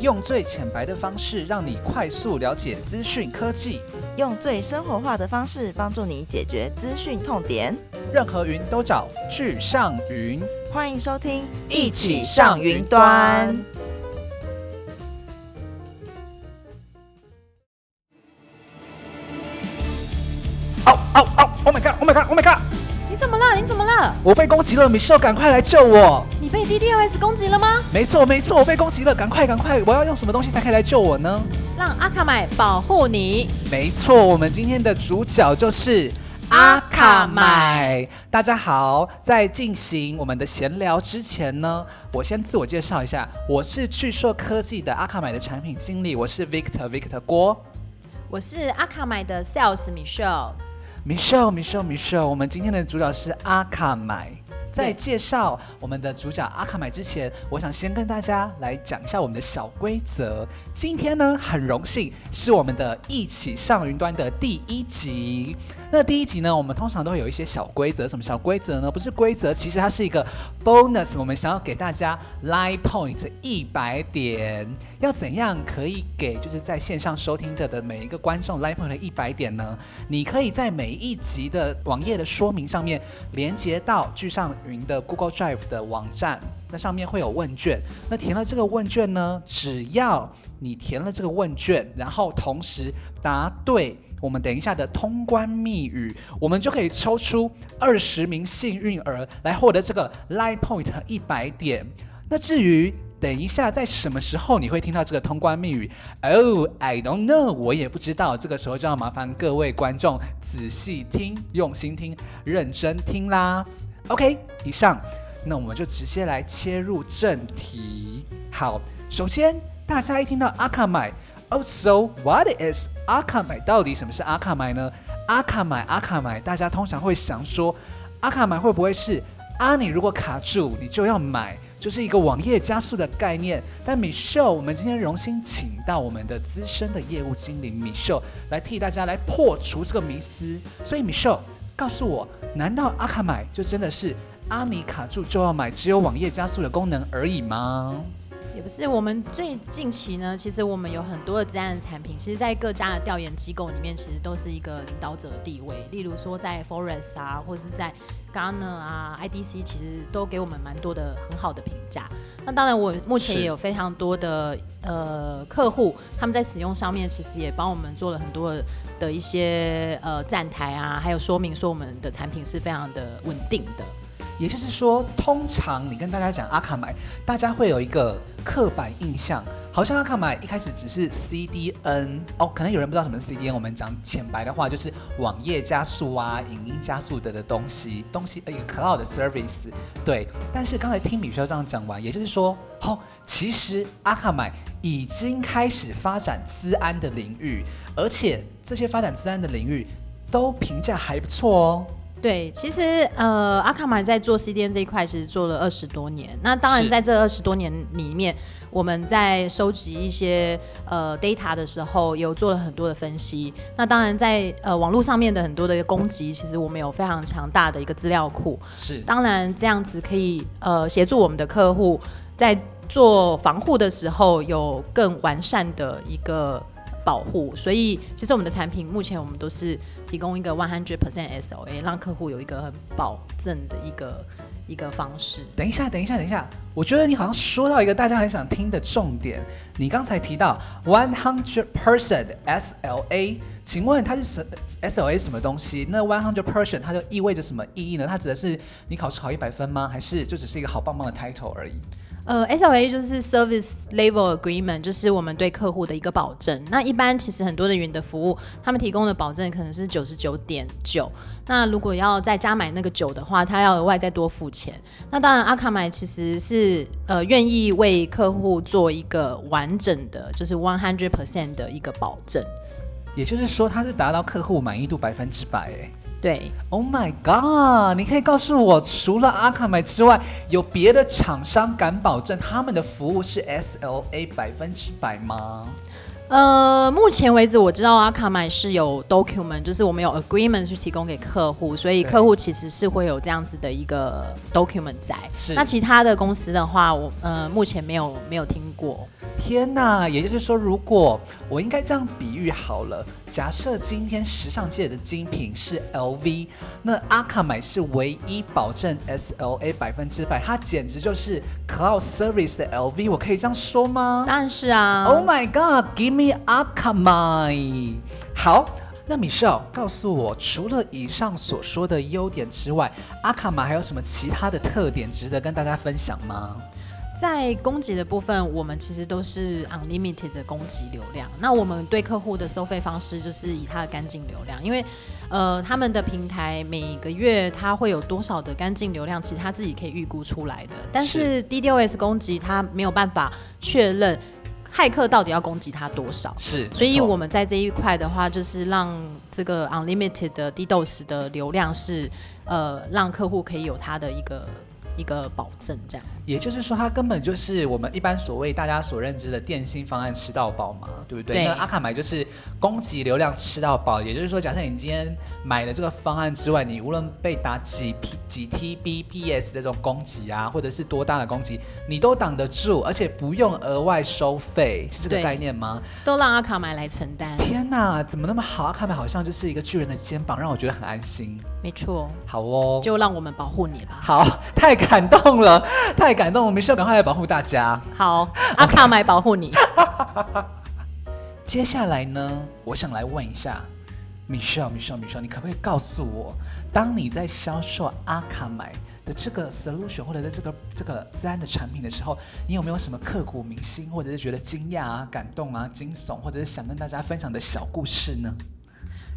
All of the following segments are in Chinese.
用最浅白的方式让你快速了解资讯科技，用最生活化的方式帮助你解决资讯痛点。任何云都找聚上云。欢迎收听，一起上云端。哦哦哦！Oh my god！Oh my god！Oh my god！你怎么了？我被攻击了，Michelle，赶快来救我！你被 DDoS 攻击了吗？没错没错，我被攻击了，赶快赶快！我要用什么东西才可以来救我呢？让阿卡买保护你。没错，我们今天的主角就是阿卡买。大家好，在进行我们的闲聊之前呢，我先自我介绍一下，我是巨硕科技的阿卡买的产品经理，我是 Victor Victor 郭。我是阿卡买的 Sales Michelle。Michelle Michelle Michelle，我们今天的主角是阿卡买。在介绍我们的主角阿卡买之前，我想先跟大家来讲一下我们的小规则。今天呢，很荣幸是我们的一起上云端的第一集。那第一集呢，我们通常都会有一些小规则。什么小规则呢？不是规则，其实它是一个 bonus。我们想要给大家 line point 一百点，要怎样可以给就是在线上收听的的每一个观众 line point 一百点呢？你可以在每一集的网页的说明上面连接到聚上云的 Google Drive 的网站，那上面会有问卷。那填了这个问卷呢，只要你填了这个问卷，然后同时答对。我们等一下的通关密语，我们就可以抽出二十名幸运儿来获得这个 Line Point 一百点。那至于等一下在什么时候你会听到这个通关密语？Oh, I don't know，我也不知道。这个时候就要麻烦各位观众仔细听、用心听、认真听啦。OK，以上，那我们就直接来切入正题。好，首先大家一听到阿卡买。Oh, so what is 阿卡买？到底什么是阿卡买呢？阿卡买，阿卡买，大家通常会想说，阿卡买会不会是阿？你如果卡住，你就要买，就是一个网页加速的概念。但 Michelle，我们今天荣幸请到我们的资深的业务经理 Michelle 来替大家来破除这个迷思。所以 Michelle 告诉我，难道阿卡买就真的是阿你卡住就要买，只有网页加速的功能而已吗？不是，我们最近期呢，其实我们有很多的这样的产品，其实，在各家的调研机构里面，其实都是一个领导者的地位。例如说，在 Forest 啊，或是在 Gartner 啊、IDC，其实都给我们蛮多的很好的评价。那当然，我目前也有非常多的呃客户，他们在使用上面，其实也帮我们做了很多的一些呃站台啊，还有说明说我们的产品是非常的稳定的。也就是说，通常你跟大家讲阿卡买，大家会有一个刻板印象，好像阿卡买一开始只是 CDN 哦，可能有人不知道什么是 CDN。我们讲浅白的话，就是网页加速啊、影音加速的的东西，东西一个 cloud service。对，但是刚才听米修这样讲完，也就是说，哦，其实阿卡买已经开始发展资安的领域，而且这些发展资安的领域都评价还不错哦。对，其实呃，阿卡玛在做 CDN 这一块，其实做了二十多年。那当然，在这二十多年里面，我们在收集一些呃 data 的时候，有做了很多的分析。那当然，在呃网络上面的很多的攻击，其实我们有非常强大的一个资料库。是，当然这样子可以呃协助我们的客户在做防护的时候，有更完善的一个保护。所以，其实我们的产品目前我们都是。提供一个 one hundred percent SLA，让客户有一个很保证的一个一个方式。等一下，等一下，等一下，我觉得你好像说到一个大家很想听的重点。你刚才提到 one hundred percent SLA，请问它是什 SLA 什么东西？那 one hundred percent 它就意味着什么意义呢？它指的是你考试考一百分吗？还是就只是一个好棒棒的 title 而已？呃，SLA 就是 Service Level Agreement，就是我们对客户的一个保证。那一般其实很多的云的服务，他们提供的保证可能是九十九点九。那如果要再加买那个九的话，他要额外再多付钱。那当然，阿卡买其实是呃愿意为客户做一个完整的，就是 one hundred percent 的一个保证。也就是说，它是达到客户满意度百分之百，哎。对，Oh my God！你可以告诉我，除了阿卡买之外，有别的厂商敢保证他们的服务是 SLA 百分之百吗？呃，目前为止我知道阿卡买是有 document，就是我们有 agreement 去提供给客户，所以客户其实是会有这样子的一个 document 在。是。那其他的公司的话，我呃目前没有没有听过。天呐！也就是说，如果我应该这样比喻好了，假设今天时尚界的精品是 LV，那阿卡买是唯一保证 SLA 百分之百，它简直就是 Cloud Service 的 LV，我可以这样说吗当然是啊。？Oh my God，Give me 阿卡买。好。那 Michelle 告诉我，除了以上所说的优点之外，阿卡玛还有什么其他的特点值得跟大家分享吗？在供给的部分，我们其实都是 unlimited 的供给流量。那我们对客户的收费方式就是以它的干净流量，因为呃他们的平台每个月它会有多少的干净流量，其实他自己可以预估出来的。但是 DDoS 攻击它没有办法确认骇客到底要攻击他多少。是，所以我们在这一块的话，就是让这个 unlimited 的 DDoS 的流量是呃让客户可以有他的一个一个保证，这样。也就是说，它根本就是我们一般所谓大家所认知的电信方案吃到饱嘛，对不对？对那阿卡买就是供给流量吃到饱，也就是说，假设你今天买了这个方案之外，你无论被打几 P 几 TBPS 的这种攻击啊，或者是多大的攻击，你都挡得住，而且不用额外收费，是这个概念吗？都让阿卡买来承担，天哪，怎么那么好？阿卡买好像就是一个巨人的肩膀，让我觉得很安心。没错，好哦，就让我们保护你吧。好，太感动了，太感动了，我们需要赶快来保护大家。好，阿卡买保护你。接下来呢，我想来问一下，Michelle，Michelle，Michelle，你可不可以告诉我，当你在销售阿卡买的这个 solution 或者在这个这个自然的产品的时候，你有没有什么刻骨铭心，或者是觉得惊讶啊、感动啊、惊悚，或者是想跟大家分享的小故事呢？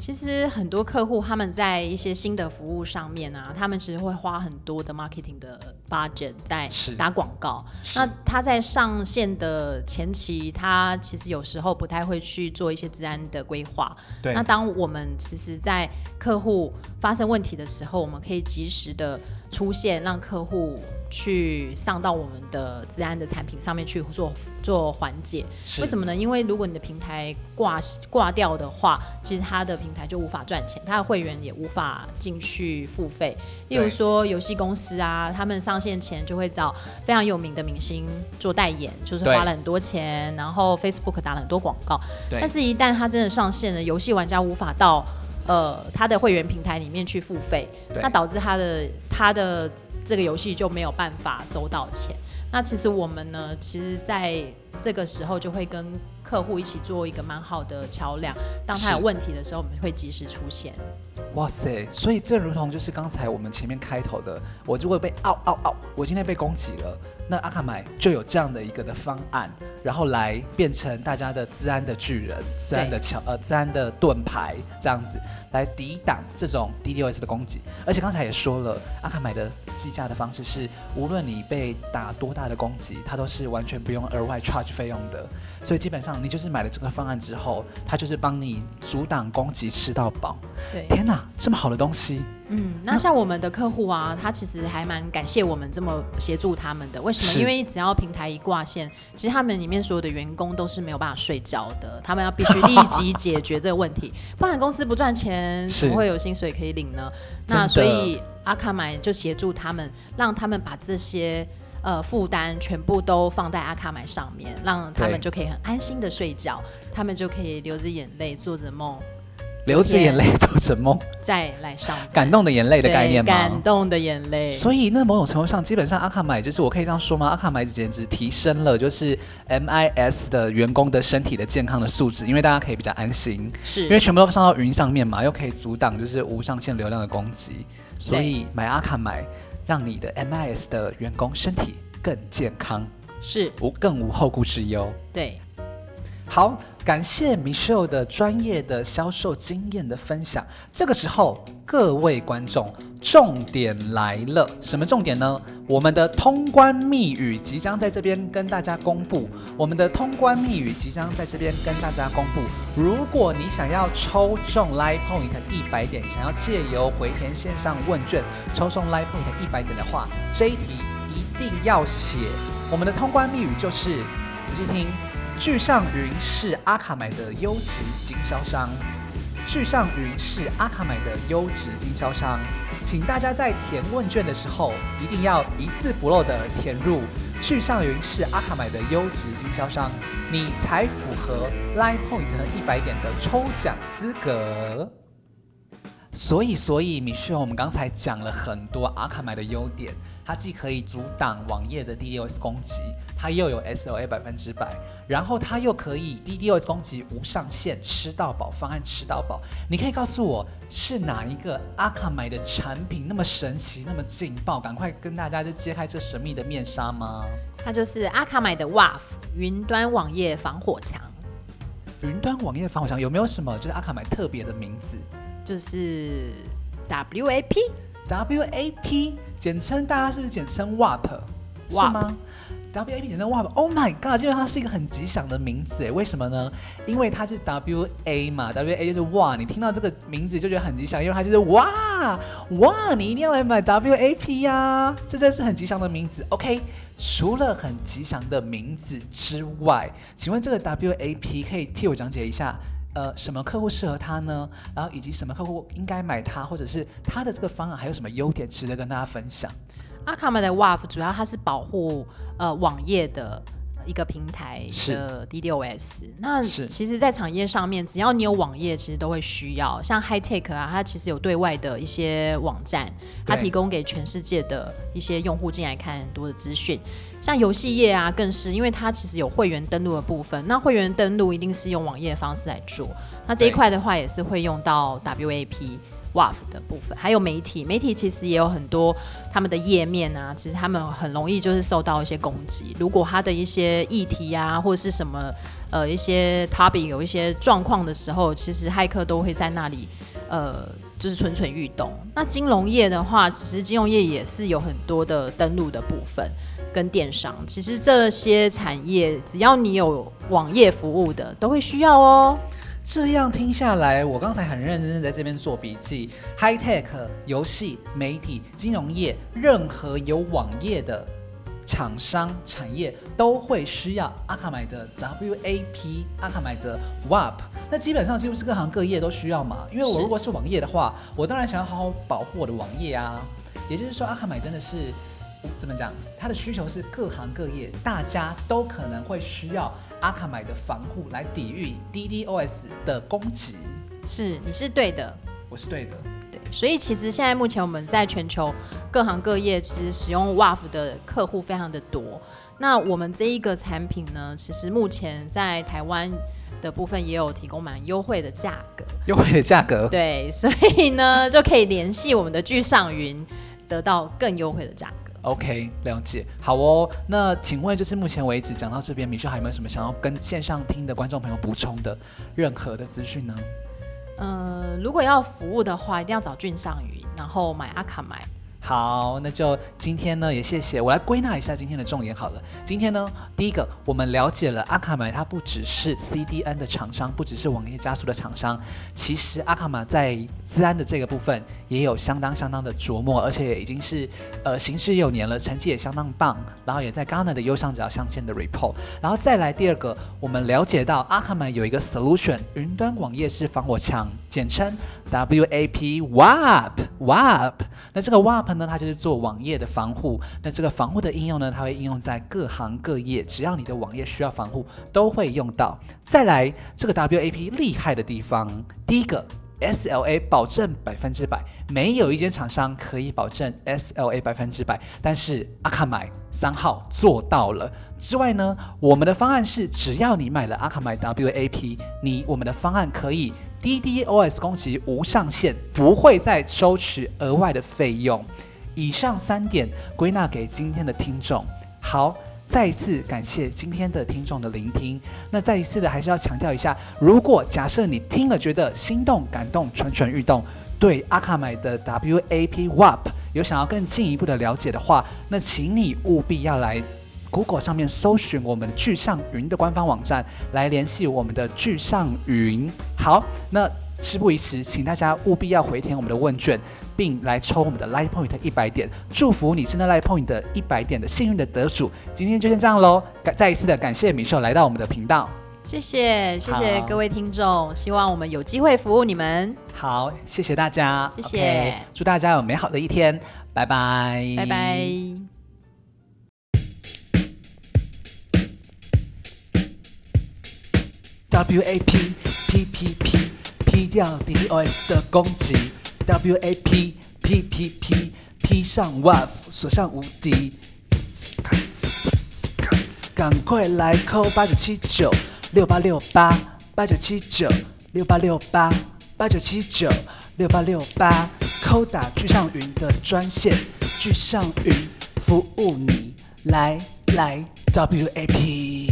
其实很多客户他们在一些新的服务上面啊，他们其实会花很多的 marketing 的 budget 在打广告。那他在上线的前期，他其实有时候不太会去做一些治安的规划。对那当我们其实，在客户发生问题的时候，我们可以及时的出现，让客户去上到我们的治安的产品上面去做做缓解。为什么呢？因为如果你的平台挂挂掉的话，其实它的平台就无法赚钱，它的会员也无法进去付费。例如说游戏公司啊，他们上线前就会找非常有名的明星做代言，就是花了很多钱，然后 Facebook 打了很多广告。但是，一旦它真的上线了，游戏玩家无法到呃他的会员平台里面去付费，那导致他的他的这个游戏就没有办法收到钱。那其实我们呢，其实在这个时候就会跟客户一起做一个蛮好的桥梁，当他有问题的时候，我们会及时出现。哇塞！所以正如同就是刚才我们前面开头的，我如果被嗷嗷嗷，我今天被攻击了，那阿卡买就有这样的一个的方案，然后来变成大家的治安的巨人、治安的桥呃治安的盾牌这样子，来抵挡这种 DDoS 的攻击。而且刚才也说了，阿卡买的计价的方式是，无论你被打多大的攻击，它都是完全不用额外 charge 费用的。所以基本上你就是买了这个方案之后，它就是帮你阻挡攻击吃到饱。对，天哪，这么好的东西！嗯，那像我们的客户啊，他其实还蛮感谢我们这么协助他们的。为什么？因为只要平台一挂线，其实他们里面所有的员工都是没有办法睡觉的，他们要必须立即 解决这个问题，不然公司不赚钱，怎么会有薪水可以领呢？那所以阿卡买就协助他们，让他们把这些。呃，负担全部都放在阿卡买上面，让他们就可以很安心的睡觉，他们就可以流着眼泪做着梦，流着眼泪做着梦，再来上感动的眼泪的概念对吗？感动的眼泪。所以那某种程度上，基本上阿卡买就是我可以这样说吗？阿卡買簡直提升了就是 MIS 的员工的身体的健康的素质，因为大家可以比较安心，是。因为全部都上到云上面嘛，又可以阻挡就是无上限流量的攻击，所以买阿卡买让你的 MIS 的员工身体更健康，是，无更无后顾之忧。对，好，感谢 Michelle 的专业的销售经验的分享。这个时候，各位观众，重点来了。什么重点呢？我们的通关密语即将在这边跟大家公布。我们的通关密语即将在这边跟大家公布。如果你想要抽中 Line Point 一百点，想要借由回填线上问卷抽中 Line Point 一百点的话，这一题一定要写。我们的通关密语就是，仔细听。聚上云是阿卡买的优质经销商，聚上云是阿卡买的优质经销商，请大家在填问卷的时候一定要一字不漏的填入聚上云是阿卡买的优质经销商，你才符合 Line Point 一百点的抽奖资格。所以，所以米秀，我们刚才讲了很多阿卡买的优点，它既可以阻挡网页的 DDoS 攻击，它又有 SLA 百分之百，然后它又可以 DDoS 攻击无上限，吃到饱方案吃到饱。你可以告诉我是哪一个阿卡买的产品那么神奇，那么劲爆？赶快跟大家就揭开这神秘的面纱吗？它就是阿卡买的 WAF 云端网页防火墙。云端网页防火墙有没有什么就是阿卡买特别的名字？就是 WAP WAP 简称，大家是不是简称 WAP？是吗？WAP 简称 WAP，Oh my god，基本上是一个很吉祥的名字诶，为什么呢？因为它是 WA 嘛，WA 就是哇，你听到这个名字就觉得很吉祥，因为它就是哇哇，你一定要来买 WAP 呀，这真是很吉祥的名字。OK，除了很吉祥的名字之外，请问这个 WAP 可以替我讲解一下？呃，什么客户适合他呢？然后以及什么客户应该买它，或者是它的这个方案还有什么优点值得跟大家分享？阿卡玛的 WAF 主要它是保护呃网页的一个平台的 DDoS。那其实，在产业上面，只要你有网页，其实都会需要。像 High Tech 啊，它其实有对外的一些网站，它提供给全世界的一些用户进来看很多的资讯。像游戏业啊，更是因为它其实有会员登录的部分，那会员登录一定是用网页方式来做，那这一块的话也是会用到 WAP WAF 的部分，还有媒体，媒体其实也有很多他们的页面啊，其实他们很容易就是受到一些攻击，如果他的一些议题啊或者是什么呃一些 topic 有一些状况的时候，其实骇客都会在那里呃就是蠢蠢欲动。那金融业的话，其实金融业也是有很多的登录的部分。跟电商，其实这些产业只要你有网页服务的，都会需要哦。这样听下来，我刚才很认真在这边做笔记。High Tech、游戏、媒体、金融业，任何有网页的厂商产业都会需要阿卡买的 WAP，阿卡买的 WAP。那基本上几乎是各行各业都需要嘛。因为我如果是网页的话，我当然想要好好保护我的网页啊。也就是说，阿卡买真的是。怎么讲？它的需求是各行各业，大家都可能会需要阿卡买的防护来抵御 DDoS 的攻击。是，你是对的，我是对的。对，所以其实现在目前我们在全球各行各业，其实使用 WAF 的客户非常的多。那我们这一个产品呢，其实目前在台湾的部分也有提供蛮优惠的价格。优惠的价格？对，所以呢就可以联系我们的聚上云，得到更优惠的价格。OK，了解。好哦，那请问就是目前为止讲到这边，米秀还有没有什么想要跟线上听的观众朋友补充的任何的资讯呢？嗯，如果要服务的话，一定要找俊尚云，然后买阿卡买。好，那就今天呢，也谢谢我来归纳一下今天的重点好了。今天呢，第一个我们了解了阿卡玛，它不只是 CDN 的厂商，不只是网页加速的厂商，其实阿卡玛在资安的这个部分也有相当相当的琢磨，而且已经是呃行之有年了，成绩也相当棒，然后也在 Ghana 的右上角镶嵌的 report。然后再来第二个，我们了解到阿卡玛有一个 solution 云端网页式防火墙，简称 WAP WAP WAP。那这个 WAP 呢，它就是做网页的防护。那这个防护的应用呢，它会应用在各行各业，只要你的网页需要防护，都会用到。再来，这个 WAP 厉害的地方，第一个 SLA 保证百分之百，没有一间厂商可以保证 SLA 百分之百，但是阿卡买三号做到了。之外呢，我们的方案是，只要你买了阿卡买 WAP，你我们的方案可以 DDoS 攻击无上限，不会再收取额外的费用。以上三点归纳给今天的听众。好，再一次感谢今天的听众的聆听。那再一次的还是要强调一下，如果假设你听了觉得心动、感动、蠢蠢欲动，对阿卡买的 WAP WAP 有想要更进一步的了解的话，那请你务必要来 Google 上面搜寻我们聚上云的官方网站，来联系我们的聚上云。好，那事不宜迟，请大家务必要回填我们的问卷。并来抽我们的 Light Point 一百点，祝福你是那 Light Point 的一百点的幸运的得主。今天就先这样喽，感再一次的感谢米秀来到我们的频道，谢谢谢谢各位听众，希望我们有机会服务你们，好，谢谢大家，谢谢祝大家有美好的一天，拜拜，拜拜。W A P P P P P 掉 D D O S 的攻击，W A P P P P P 上 WAF 所向无敌，赶快来扣八九七九六八六八八九七九六八六八八九七九六八六八，扣打聚上云的专线，聚上云服务你，来来 W A P。